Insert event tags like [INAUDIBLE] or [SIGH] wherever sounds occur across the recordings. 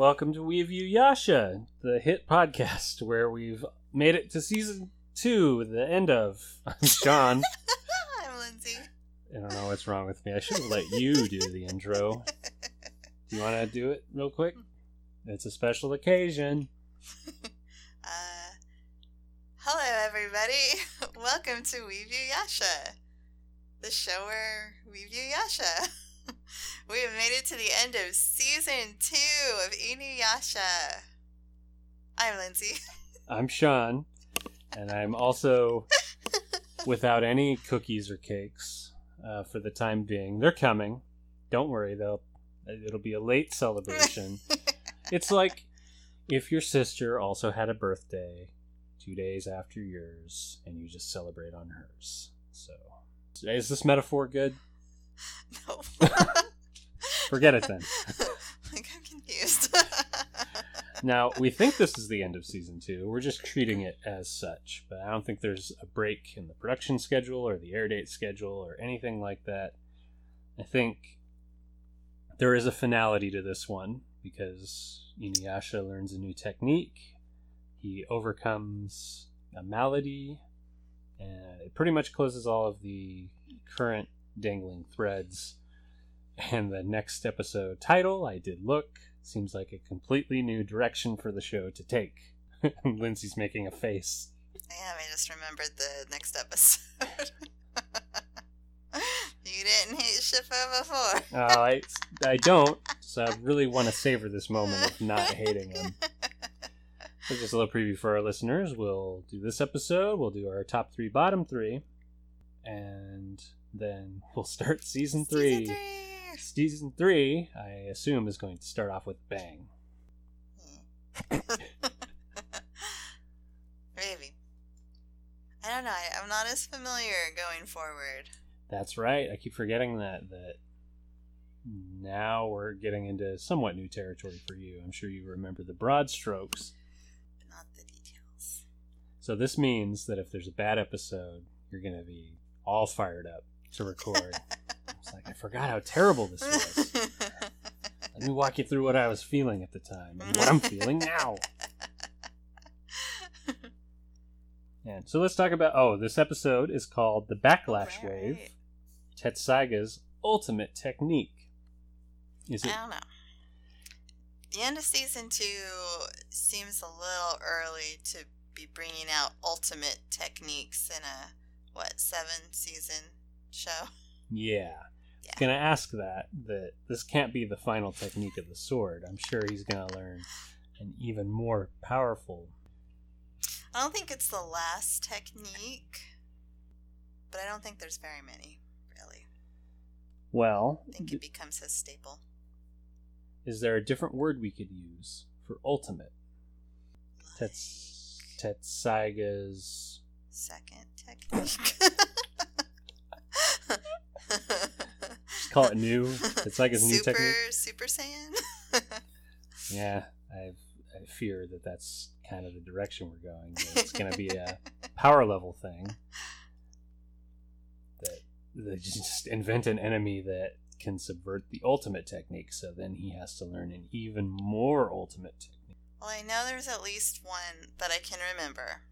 Welcome to We View Yasha, the hit podcast [LAUGHS] where we've made it to season two, the end of. I'm Sean. I'm Lindsay. I don't know what's wrong with me. I should have let you do the intro. Do you want to do it real quick? [LAUGHS] It's a special occasion. [LAUGHS] Uh, hello, everybody. Welcome to We View Yasha, the show where we view Yasha. We have made it to the end of season two of Inuyasha. I'm Lindsay. I'm Sean, and I'm also [LAUGHS] without any cookies or cakes uh, for the time being. They're coming. Don't worry, though. It'll be a late celebration. [LAUGHS] it's like if your sister also had a birthday two days after yours, and you just celebrate on hers. So, is this metaphor good? [LAUGHS] no. Forget it then. [LAUGHS] like, I'm confused. [LAUGHS] Now, we think this is the end of season two. We're just treating it as such, but I don't think there's a break in the production schedule or the air date schedule or anything like that. I think there is a finality to this one because Inuyasha learns a new technique. He overcomes a malady, and it pretty much closes all of the current dangling threads. And the next episode title, I did look, seems like a completely new direction for the show to take. [LAUGHS] Lindsay's making a face. Damn, I just remembered the next episode. [LAUGHS] you didn't hate Shippo before. Uh, I, I don't, so I [LAUGHS] really want to savor this moment of not hating him. So just a little preview for our listeners. We'll do this episode, we'll do our top three, bottom three, and then we'll start season three. Season three. Season three, I assume, is going to start off with bang. [LAUGHS] Maybe. I don't know. I, I'm not as familiar going forward. That's right. I keep forgetting that that now we're getting into somewhat new territory for you. I'm sure you remember the broad strokes. But not the details. So this means that if there's a bad episode, you're going to be all fired up to record. [LAUGHS] it's like I forgot how terrible this was. [LAUGHS] Let me walk you through what I was feeling at the time and what I'm [LAUGHS] feeling now. And so let's talk about. Oh, this episode is called "The Backlash Right. Wave." Tetsaiga's ultimate technique. Is it? I don't know. The end of season two seems a little early to be bringing out ultimate techniques in a what seven season show. Yeah. Yeah. Gonna ask that. That this can't be the final technique of the sword. I'm sure he's gonna learn an even more powerful. I don't think it's the last technique, but I don't think there's very many really. Well, I think it becomes his staple. is there a different word we could use for ultimate? Tets Tetsaiga's. Second technique. [LAUGHS] [LAUGHS] Call it new. Tetsaiga's new super, new technique. Super Saiyan. [LAUGHS] Yeah, I've, I fear that that's kind of the direction we're going. It's going to be a [LAUGHS] power level thing. That they just invent an enemy that can subvert the ultimate technique, so then he has to learn an even more ultimate technique. Well, I know there's at least one that I can remember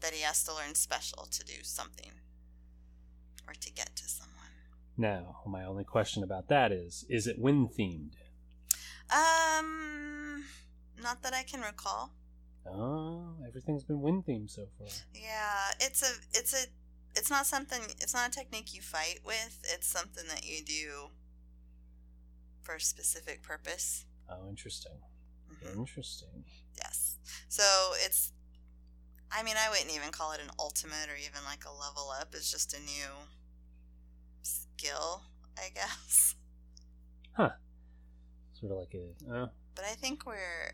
that he has to learn special to do something or to get to someone. Now, my only question about that is is it wind themed? Um, not that I can recall. Oh, everything's been wind themed so far. Yeah, it's a, it's a, it's not something. It's not a technique you fight with. It's something that you do for a specific purpose. Oh, interesting. Mhm. Interesting. Yes. So it's. I mean, I wouldn't even call it an ultimate or even like a level up. It's just a new skill, I guess. Huh. Sort of like a. Uh, But I think we're.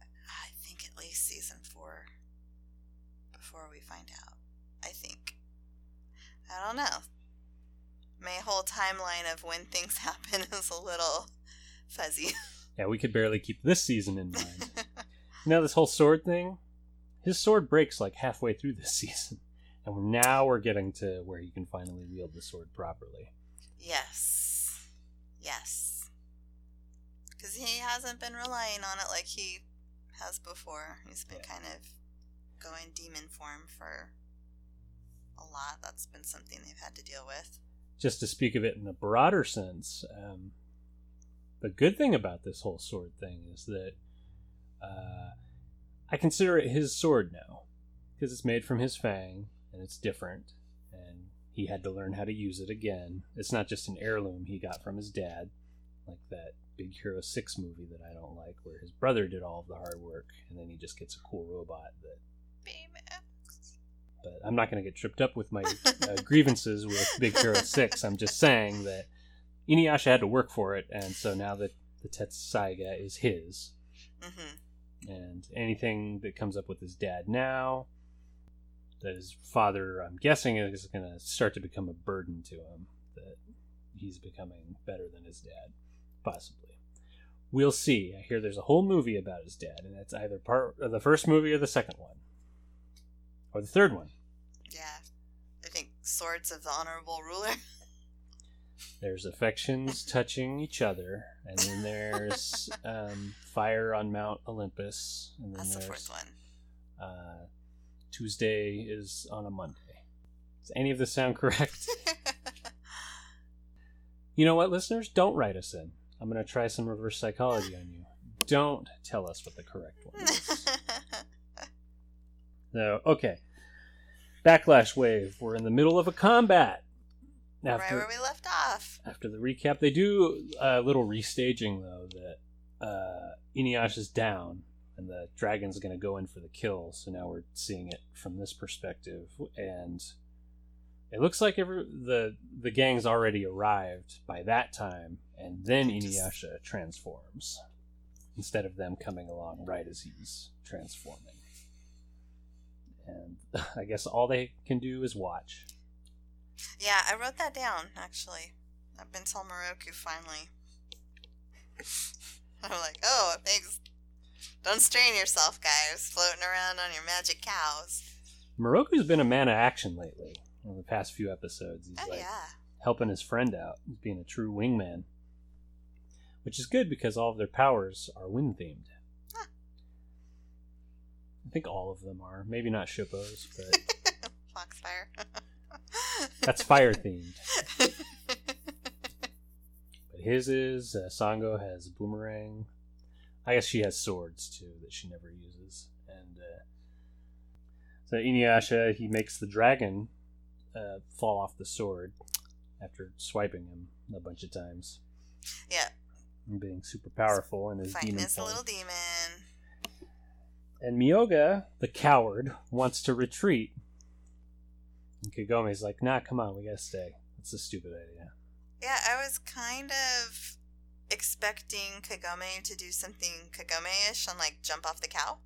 I think at least season four before we find out. I think. I don't know. My whole timeline of when things [LAUGHS] happen is a little fuzzy. yeah, we could barely keep this season in mind. [LAUGHS] now, this whole sword thing? His sword breaks like halfway through this [LAUGHS] season. And now we're getting to where he can finally wield the sword properly. yes. Yes. because he hasn't been relying on it like he has before. He's been Yeah. kind of going demon form for a lot. That's been something they've had to deal with. just to speak of it in a broader sense, um, the good thing about this whole sword thing is that uh, I consider it his sword now because it's made from his fang and it's different, and he had to learn how to use it again. It's not just an heirloom he got from his dad, like that Big Hero Six movie that I don't like, where his brother did all of the hard work, and then he just gets a cool robot that Baymax. but I'm not going to get tripped up with my uh, [LAUGHS] grievances with Big Hero 6. I'm just saying that Inuyasha had to work for it, and so now that the Tetsaiga is his, hmm and anything that comes up with his dad now, that his father, I'm guessing, is going to start to become a burden to him, that he's becoming better than his dad, possibly. We'll see. I hear there's a whole movie about his dad, and it's either part of the first movie or the second one. Or the third one. Yeah. I think Swords of the Honorable Ruler. [LAUGHS] There's affections [LAUGHS] touching each other, and then there's [LAUGHS] um, fire on Mount Olympus, and then That's the fourth one. uh, Tuesday is on a Monday. Does any of this sound correct? [LAUGHS] you know what, listeners? Don't write us in. I'm going to try some reverse psychology on you. Don't tell us what the correct one is. [LAUGHS] No, okay. Backlash wave. We're in the middle of a combat. right After, where we left off. after the recap. They do a little restaging though that uh, Inuyasha's down and the dragon's going to go in for the kill. So now we're seeing it from this perspective, and it looks like every, the the gang's already arrived by that time, and then Inuyasha transforms instead of them coming along right as he's transforming. And [LAUGHS] I guess all they can do is watch. Yeah, I wrote that down, actually. I've been told Miroku finally. [LAUGHS] I'm like, oh, thanks. Don't strain yourself, guys, floating around on your magic cows. Miroku's been a man of action lately. In the past few episodes, he's Oh, like yeah. helping his friend out, he's being a true wingman, which is good because all of their powers are wind themed. Huh. I think all of them are. Maybe not Shippo's, but [LAUGHS] Foxfire. [LAUGHS] that's fire themed. [LAUGHS] But his is uh, Sango has boomerang. I guess she has swords too that she never uses. And uh, so Inuyasha he makes the dragon uh, fall off the sword after swiping him a bunch of times yeah, and being super powerful in his fighting demon this form. little demon. And Myoga, the coward, wants to retreat. And Kagome's like, "Nah, come on, we gotta stay. That's a stupid idea." Yeah, I was kind of expecting Kagome to do something Kagome-ish and like jump off the cow.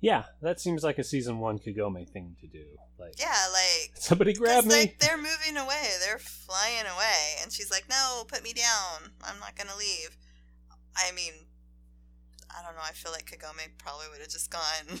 Yeah, that seems like a season one Kagome thing to do. Like, Yeah, like somebody grab me. like they're moving away, they're flying away, and she's like, "No, put me down. I'm not gonna leave." I mean, I don't know. I feel like Kagome probably would have just gone, [LAUGHS]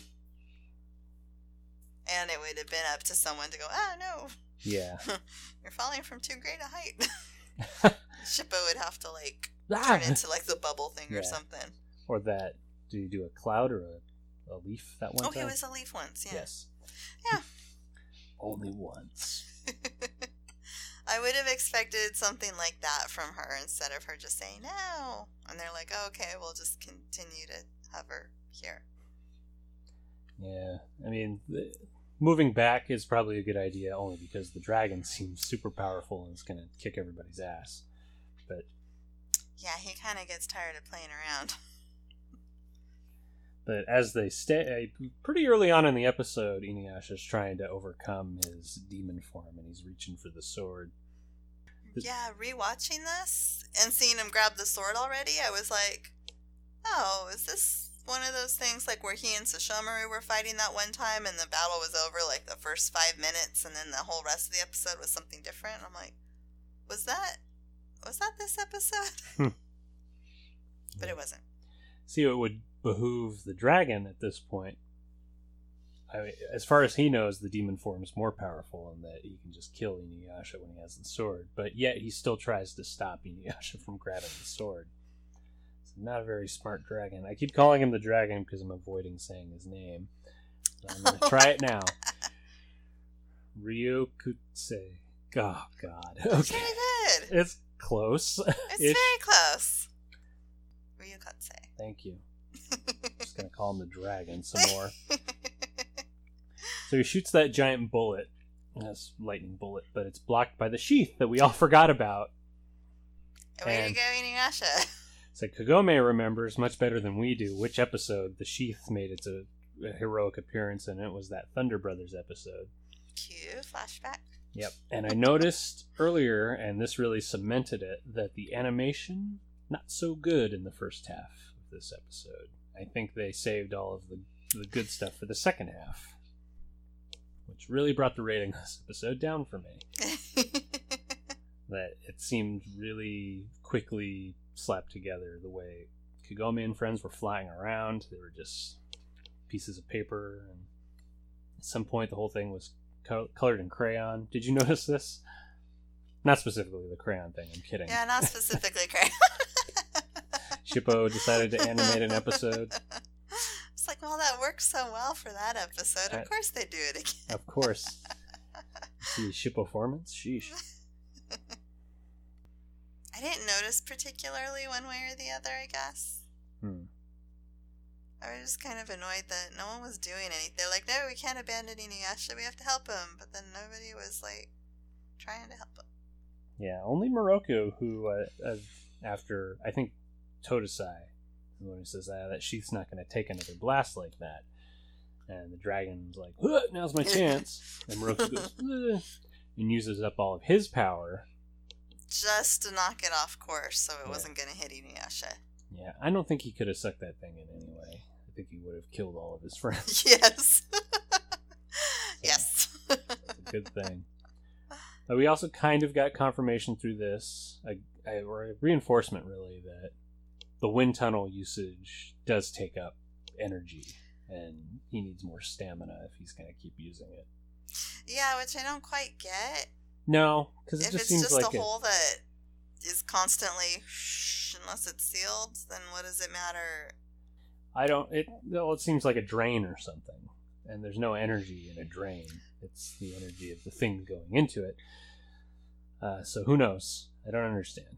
and it would have been up to someone to go, "Ah, no, Yeah. [LAUGHS] you're falling from too great a height." [LAUGHS] Shippo would have to like Ah! turn into like the bubble thing Yeah. or something. or that. Do you do a cloud or a, a leaf that one Oh, time? he was a leaf once. Yeah. Yes. Yeah. [LAUGHS] Only once. [LAUGHS] I would have expected something like that from her instead of her just saying no. And they're like, oh, okay, we'll just continue to hover here. Yeah. I mean, the, moving back is probably a good idea only because the dragon seems super powerful and it's going to kick everybody's ass. But Yeah, he kind of gets tired of playing around. [LAUGHS] But as they stay, uh, pretty early on in the episode, Inuyasha's trying to overcome his demon form, and he's reaching for the sword. Yeah, rewatching this and seeing him grab the sword already, I was like, oh, is this one of those things like where he and Sesshomaru were fighting that one time and the battle was over like the first five minutes and then the whole rest of the episode was something different? I'm like, was that was that this episode? [LAUGHS] Hmm. but it wasn't. See, it would behoove the dragon at this point. I mean, as far as he knows, the demon form is more powerful, and that he can just kill Inuyasha when he has the sword. But yet, he still tries to stop Inuyasha [LAUGHS] from grabbing the sword. not a very smart dragon. I keep calling him the dragon because I'm avoiding saying his name. So I'm gonna try it now. [LAUGHS] Ryokutse. Oh God. That's Okay, pretty good. it's close. [LAUGHS] It's very close. Ryukotse. Thank you. [LAUGHS] Just gonna call him the dragon some more. So he shoots that giant bullet. That's lightning bullet, but it's blocked by the sheath that we all [LAUGHS] forgot about. Way to And- go, Inuyasha. So Kagome remembers much better than we do which episode the sheath made its a, a heroic appearance, and it was that Thunder Brothers episode. Cue flashback. Yep. And I noticed earlier, and this really cemented it, that the animation not so good in the first half of this episode. I think they saved all of the the good stuff for the second half, which really brought the rating [LAUGHS] of this episode down for me. [LAUGHS] That it seemed really quickly slapped together the way Kagome and friends were flying around. They were just pieces of paper, and at some point the whole thing was co- colored in crayon. Did you [LAUGHS] notice this? Not specifically the crayon thing. I'm kidding. yeah, not specifically [LAUGHS] crayon. Shippo decided to animate an episode. [LAUGHS] It's like, well, that worked so well for that episode. I- Of course they do it again. Of course. See Shippoformance? Sheesh. I didn't notice particularly one way or the other, I guess. Hmm. I was just kind of annoyed that no one was doing anything. They're like, no, we can't abandon Inuyasha. We have to help him. But then nobody was, like, trying to help him. Yeah, only Miroku, who uh, uh, after I think Totosai is the one who says uh, that sheath's not going to take another blast like that, and the dragon's like, "Now's my chance," and Miroku goes [LAUGHS] "Ugh," and uses up all of his power. Just to knock it off course so it Yeah. wasn't going to hit Inuyasha. Yeah, I don't think he could have sucked that thing in anyway. Think he would have killed all of his [LAUGHS] friends. [LAUGHS] yes. [LAUGHS] yes. Good thing. But we also kind of got confirmation through this, a, a, or a reinforcement really, that the wind tunnel usage does take up energy, and he needs more stamina if he's going to keep using it. yeah, which I don't quite get. No, because it if just it's seems just like a hole that is constantly unless it's sealed, then what does it matter? I don't. It well, it seems like a drain or something, and there's no energy in a drain. It's the energy of the thing going into it. Uh, so who knows? I don't understand.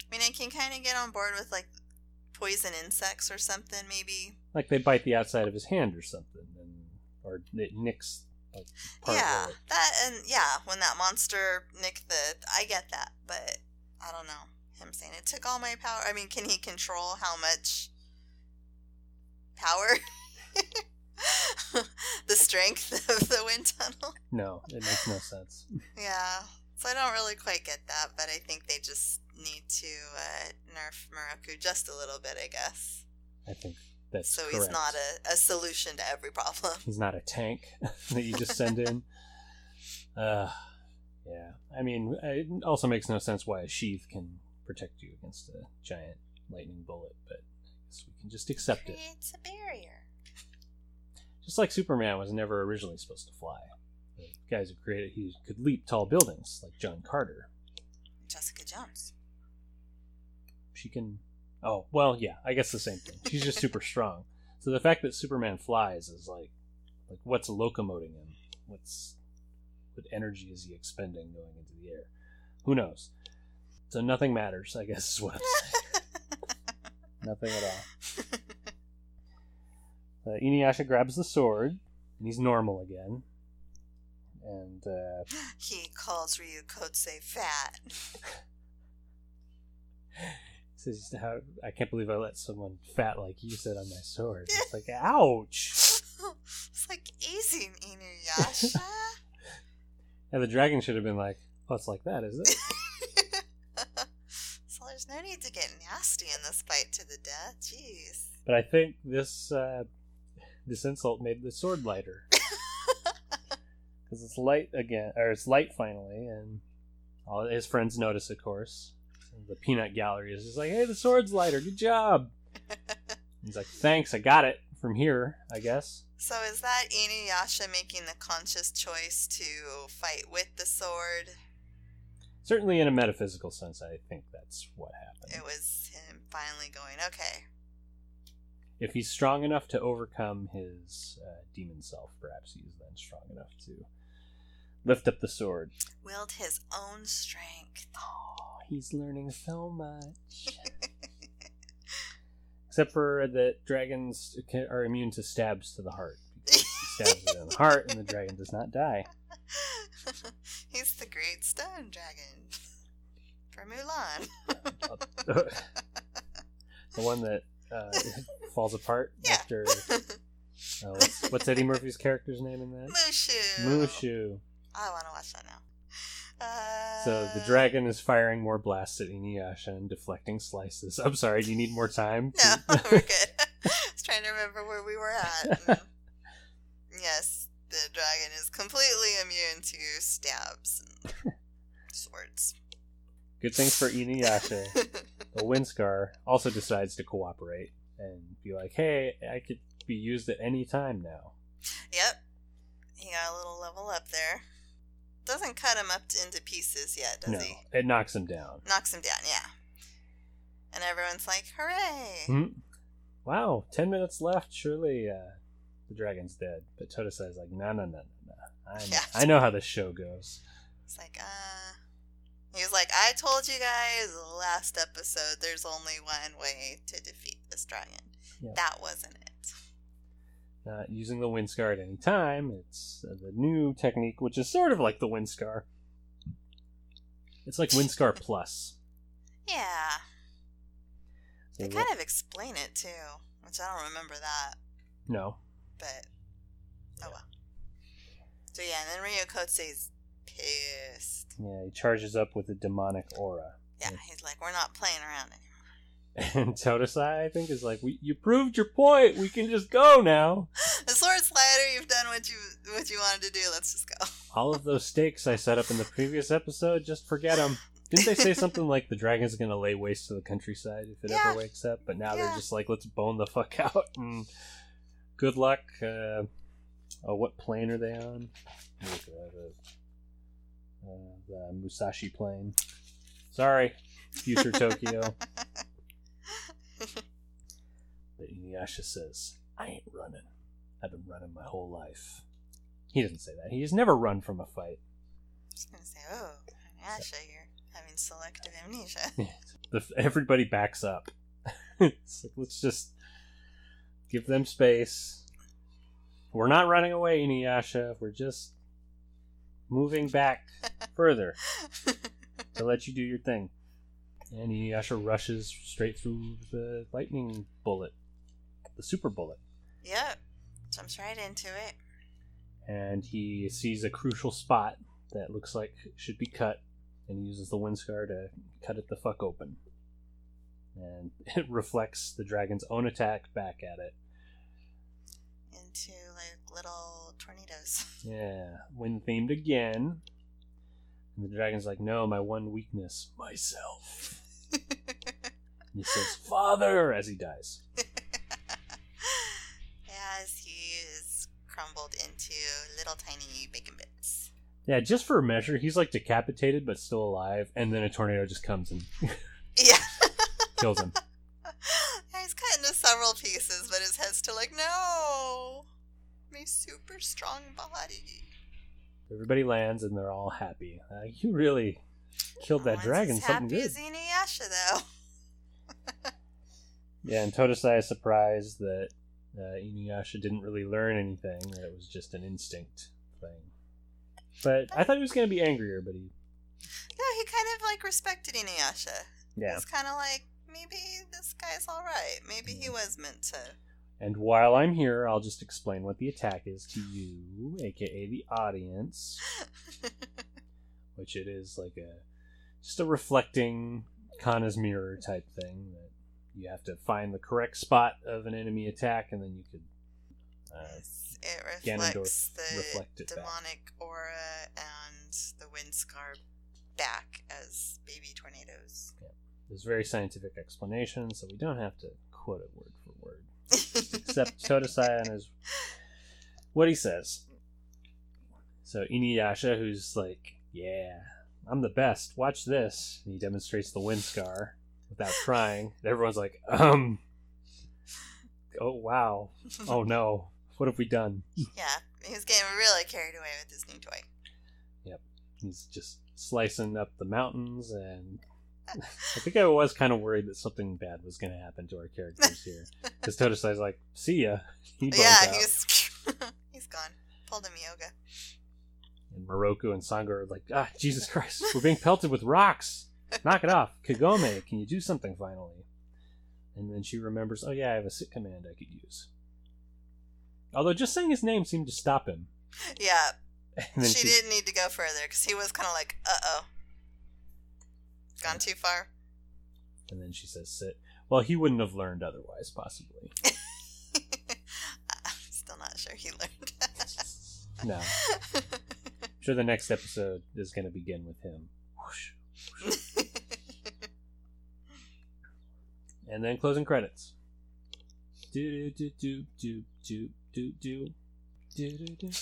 I mean, I can kind of get on board with like poison insects or something, maybe. like they bite the outside of his hand or something, and or it nicks like yeah, it. that and yeah, when that monster nicked the, I get that, but I don't know. Him saying it took all my power. I mean, can he control how much power? [LAUGHS] the strength of the wind tunnel. No, it makes no sense. Yeah, so I don't really quite get that, but I think they just need to uh, nerf Miroku just a little bit, I guess. I think that's so correct. he's not a, a solution to every problem. He's not a tank [LAUGHS] that you just send in. [LAUGHS] Uh, yeah. I mean, it also makes no sense why a sheath can protect you against a giant lightning bullet, but We can just accept it. It's a barrier. Just like Superman was never originally supposed to fly. The guys who created he could leap tall buildings, like John Carter. Jessica Jones. she can oh well yeah i guess the same thing she's just super strong so the fact that superman flies is like like what's locomoting him what's what energy is he expending going into the air who knows so nothing matters i guess is what i'm saying nothing at all [LAUGHS] uh, inuyasha grabs the sword and he's normal again and uh, [GASPS] he calls Ryu Kotse fat. [LAUGHS] says how i can't believe i let someone fat like you sit on my sword it's like ouch [LAUGHS] it's like easy, Inuyasha. Yeah, the dragon should have been like, "Oh, it's like that, is it?" so there's no need to get nasty in this fight to the death. Jeez. But I think this uh, this insult made the sword lighter [LAUGHS] because it's light again, or it's light finally, and all his friends notice, of course. The peanut gallery is just like, "Hey, the sword's lighter. Good job." [LAUGHS] He's like, "Thanks, I got it from here, I guess." So is that Inuyasha making the conscious choice to fight with the sword? Certainly, in a metaphysical sense, I think that's what happened. It was him finally going, okay. If he's strong enough to overcome his uh, demon self, perhaps he's then strong enough to lift up the sword. Wield his own strength. Oh, he's learning so much. [LAUGHS] Except for that dragons are immune to stabs to the heart. Because he stabs it in the heart, and the dragon does not die. He's the great stone dragon [LAUGHS] from Mulan. [LAUGHS] the one that uh, [LAUGHS] falls apart Yeah. after. Uh, what's, what's Eddie Murphy's character's name in that? Mushu. Mushu. I want to watch that now. Uh, So the dragon is firing more blasts at Inuyasha and deflecting slices. I'm sorry, do you need more time? No, we're good. I was trying to remember where we were at. Yes, the dragon completely immune to stabs and [LAUGHS] swords. Good things for Inuyasha. [LAUGHS] The Windscar also decides to cooperate and be like, hey, I could be used at any time now. yep. He got a little level up there. Doesn't cut him up into pieces yet, does no, he? it knocks him down. Knocks him down, yeah. And everyone's like, hooray! Hmm. Wow, 10 minutes left. Surely uh, the dragon's dead. But Totosai is like, no, no, no. I know, Yeah. I know how the show goes. It's like, uh. He was like, I told you guys last episode there's only one way to defeat this dragon. That wasn't it. Not using the Windscar at any time. It's uh, the new technique, which is sort of like the Windscar. It's like Windscar [LAUGHS] Plus. Yeah. So They kind of explain it too, which I don't remember that, no. but oh well. So yeah, and then Ryo Kotse's pissed. Yeah, he charges up with a demonic aura. Yeah, he's like, we're not playing around anymore. [LAUGHS] And Totosai, I think, is like, we, you proved your point. We can just go now. [LAUGHS] The sword slider, you've done what you what you wanted to do. Let's just go. [LAUGHS] All of those stakes I set up in the previous episode, just forget them. Didn't they say something like the dragon's going to lay waste to the countryside if it Yeah. ever wakes up? But now Yeah. they're just like, let's bone the fuck out and good luck. Uh, oh, what plane are they on? Look, uh, the, uh, the Musashi plane. Sorry, future Tokyo. [LAUGHS] But Inuyasha says, I ain't running. I've been running my whole life. He doesn't say that. He has never run from a fight. Was gonna say, oh, Asha, you're having selective amnesia. [LAUGHS] The, everybody backs up. [LAUGHS] it's like, let's just give them space. We're not running away, Inuyasha. We're just moving back [LAUGHS] further to let you do your thing. And Inuyasha rushes straight through the lightning bullet, the super bullet. yep, jumps right into it. and he sees a crucial spot that looks like should be cut, and he uses the windscar to cut it the fuck open. And [LAUGHS] it reflects the dragon's own attack back at it. into little tornadoes. [LAUGHS] Yeah, wind themed again. And the dragon's like, "No, my one weakness, myself." He says, "Father," as he dies. [LAUGHS] As he is crumbled into little tiny bacon bits. Yeah, just for a measure, he's like decapitated but still alive, and then a tornado just comes and [LAUGHS] Yeah. kills him. My super strong body. Everybody lands and they're all happy. Uh, you really killed that No dragon. Something happy good. as Inuyasha, though. [LAUGHS] Yeah, and Totosai is surprised that uh, Inuyasha didn't really learn anything. That it was just an instinct thing. But I thought he was going to be angrier, but he, Yeah, he kind of like respected Inuyasha. yeah. It's kind of like maybe this guy's all right. Maybe he was meant to. And while I'm here, I'll just explain what the attack is to you, aka the audience, [LAUGHS] which it is like a just a reflecting Kanna's mirror type thing that you have to find the correct spot of an enemy attack, and then you could. Uh, it Ganondorf reflects the reflect it back. demonic aura and the wind scar back as baby tornadoes. there's very scientific explanation, so we don't have to quote it word for word. Except Totosai and his what he says. So Inuyasha, who's like, yeah, I'm the best. Watch this. And he demonstrates the wind scar without trying. And everyone's like, um, oh wow, oh no, what have we done? Yeah, he's getting really carried away with his new toy. Yep. He's just slicing up the mountains, and I think I was kind of worried that something bad was going to happen to our characters here. [LAUGHS] Because Totosai's like, see ya. [LAUGHS] He yeah, out. he's [LAUGHS] he's gone. Pulled him yoga. And Miroku and Sango are like, ah, Jesus Christ, we're being pelted with rocks. Knock it off. Kagome, can you do something finally? And then she remembers, oh yeah, I have a sit command I could use. Although just saying his name seemed to stop him. Yeah, And then she didn't need to go further because he was kind of like, uh oh. Gone too far. And then she says sit. Well, he wouldn't have learned otherwise, possibly. [LAUGHS] I'm still not sure he learned. No. I'm [LAUGHS] sure the next episode is going to begin with him. Whoosh, whoosh. And then closing credits. Do do do do do do do do do do. [LAUGHS]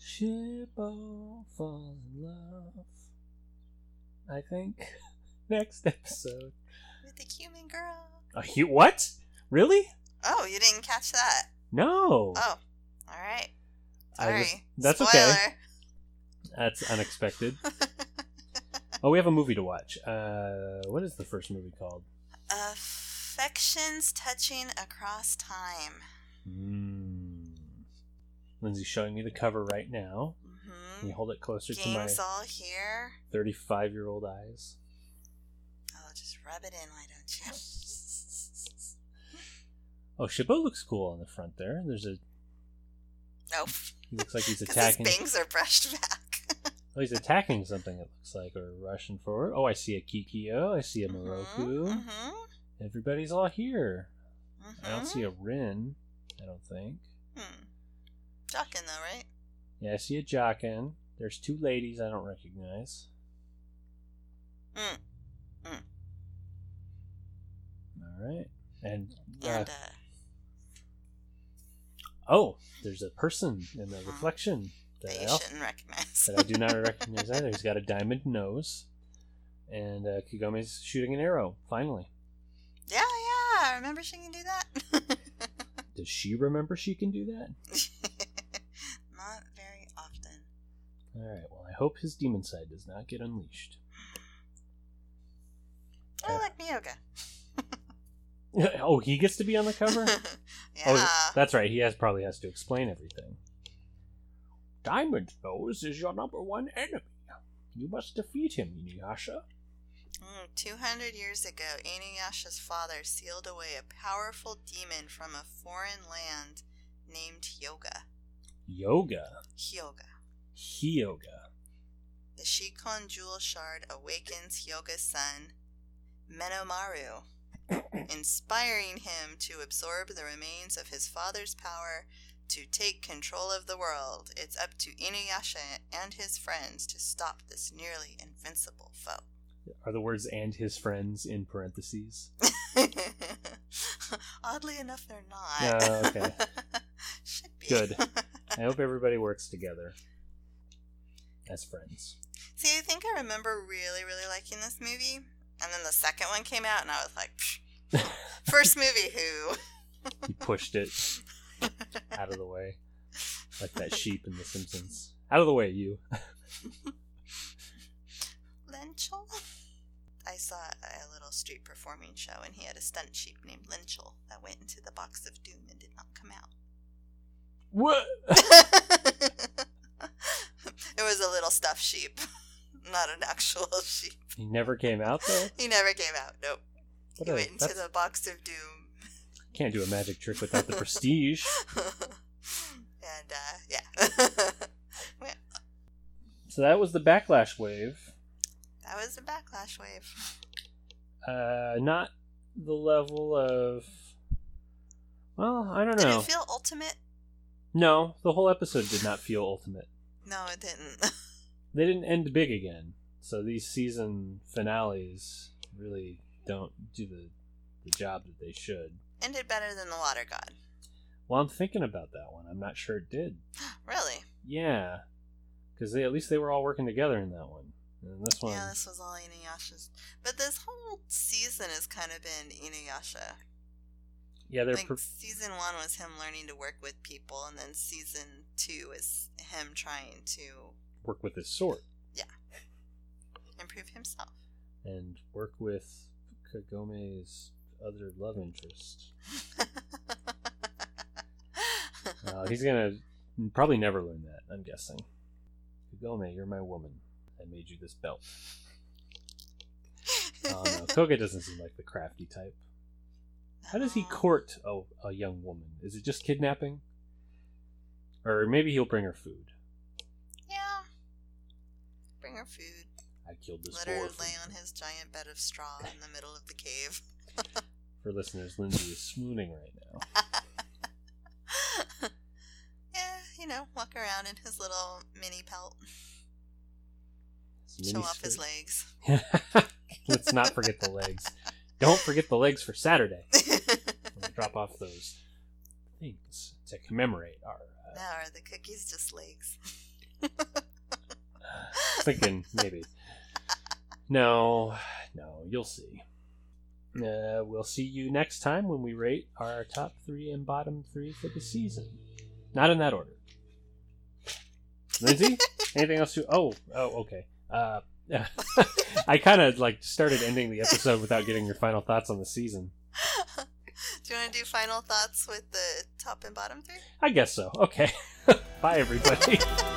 Shippo fall in love. I think [LAUGHS] next episode. With the human girl. A hu- what? Really? Oh, you didn't catch that. No. Oh, all right. Sorry. just- that's okay. That's unexpected. [LAUGHS] oh, we have a movie to watch. Uh, what is the first movie called? Affections touching across time. Mm. Lindsay's showing me the cover right now. Can Mm-hmm. you hold it closer to my Games all here. 35 year old eyes? Oh, just rub it in, why don't you? [LAUGHS] Oh, Shippo looks cool on the front there. There's a. Nope. He looks like he's [LAUGHS] Because his attacking. bangs are brushed back. [LAUGHS] Oh, he's attacking something. It looks like, or rushing forward. Oh, I see a Kikyo. I see a Miroku. Mm-hmm. Everybody's all here. Mm-hmm. I don't see a Rin. I don't think. Hmm. Jaken, though, right? Yeah, I see a Jaken. There's two ladies I don't recognize. Mm. All right, and uh, And, uh, oh, there's a person in the reflection that that I, shouldn't recognize. that I do not [LAUGHS] recognize either. He's got a diamond nose, and uh, Kagome's shooting an arrow. Finally, yeah, yeah, I remember she can do that. [LAUGHS] does she remember she can do that? [LAUGHS] All right. Well, I hope his demon side does not get unleashed. I like Myoga. [LAUGHS] oh, he gets to be on the cover. [LAUGHS] yeah. Oh, that's right. He has probably has to explain everything. Diamond Nose is your number one enemy. You must defeat him, Inuyasha. Mm, 200 years ago, Inuyasha's father sealed away a powerful demon from a foreign land named Yoga. Yoga. Hyoga. Hyoga. The Shikon Jewel Shard awakens Hyoga's son, Menomaru, [COUGHS] inspiring him to absorb the remains of his father's power to take control of the world. It's up to Inuyasha and his friends to stop this nearly invincible foe. Are the words and his friends in parentheses? [LAUGHS] Oddly enough, they're not. Oh, okay. [LAUGHS] Should be. Good. [LAUGHS] I hope everybody works together as friends. See, I think I remember really, really liking this movie, and then the second one came out, and I was like, [LAUGHS] first movie who? [LAUGHS] He pushed it [LAUGHS] out of the way, like that sheep in The Simpsons. Out of the way, you. Lynchel? I saw a little street performing show, and he had a stunt sheep named Lynchel that went into the box of doom and did not come out. What? It was a little stuffed sheep, [LAUGHS] not an actual [LAUGHS] sheep. He never came out though. [LAUGHS] He never came out. Nope. What he a- went into that's- the box of doom. Can't do a magic trick without the prestige. and uh, yeah, So that was the backlash wave. that was the backlash wave. Uh, not the level of. Well, I don't Did know. Did it feel ultimate? no, the whole episode did not feel ultimate. No, it didn't. [LAUGHS] They didn't end big again, so these season finales really don't do the the job that they should. Ended better than the Water God. Well, I'm thinking about that one. I'm not sure it did. [GASPS] Really? Yeah, because they at least they were all working together in that one. And this one, Yeah, this was all Inuyasha's. But this whole season has kind of been Inuyasha. yeah, they're like per- season one was him learning to work with people, and then season two is him trying to work with his sword Yeah. improve himself. and work with Kagome's other love interest. [LAUGHS] Uh, he's gonna probably never learn that. I'm guessing. Kagome, you're my woman. I made you this belt. No, [LAUGHS] Koga doesn't seem like the crafty type. How does he court a, a young woman? Is it just kidnapping? Or maybe he'll bring her food. Yeah. Bring her food. I killed this Let her lay on his giant bed of straw in the middle of the cave. [LAUGHS] For listeners, Lindsay is swooning right now. [LAUGHS] yeah, you know, walk around in his little mini pelt. It's Show mini off his legs. [LAUGHS] Let's not forget the legs. Don't forget the legs for Saturday. Drop off those things to commemorate our. Now are the cookies just legs? [LAUGHS] thinking maybe. No, no, you'll see. Uh, we'll see you next time when we rate our top three and bottom three for the season. Not in that order. Lindsay, [LAUGHS] anything else to? Oh, oh, okay. Uh, [LAUGHS] I kind of like started ending the episode without getting your final thoughts on the season. Do you want to do final thoughts with the top and bottom three? I guess so. Okay. [LAUGHS] Bye, everybody. [LAUGHS]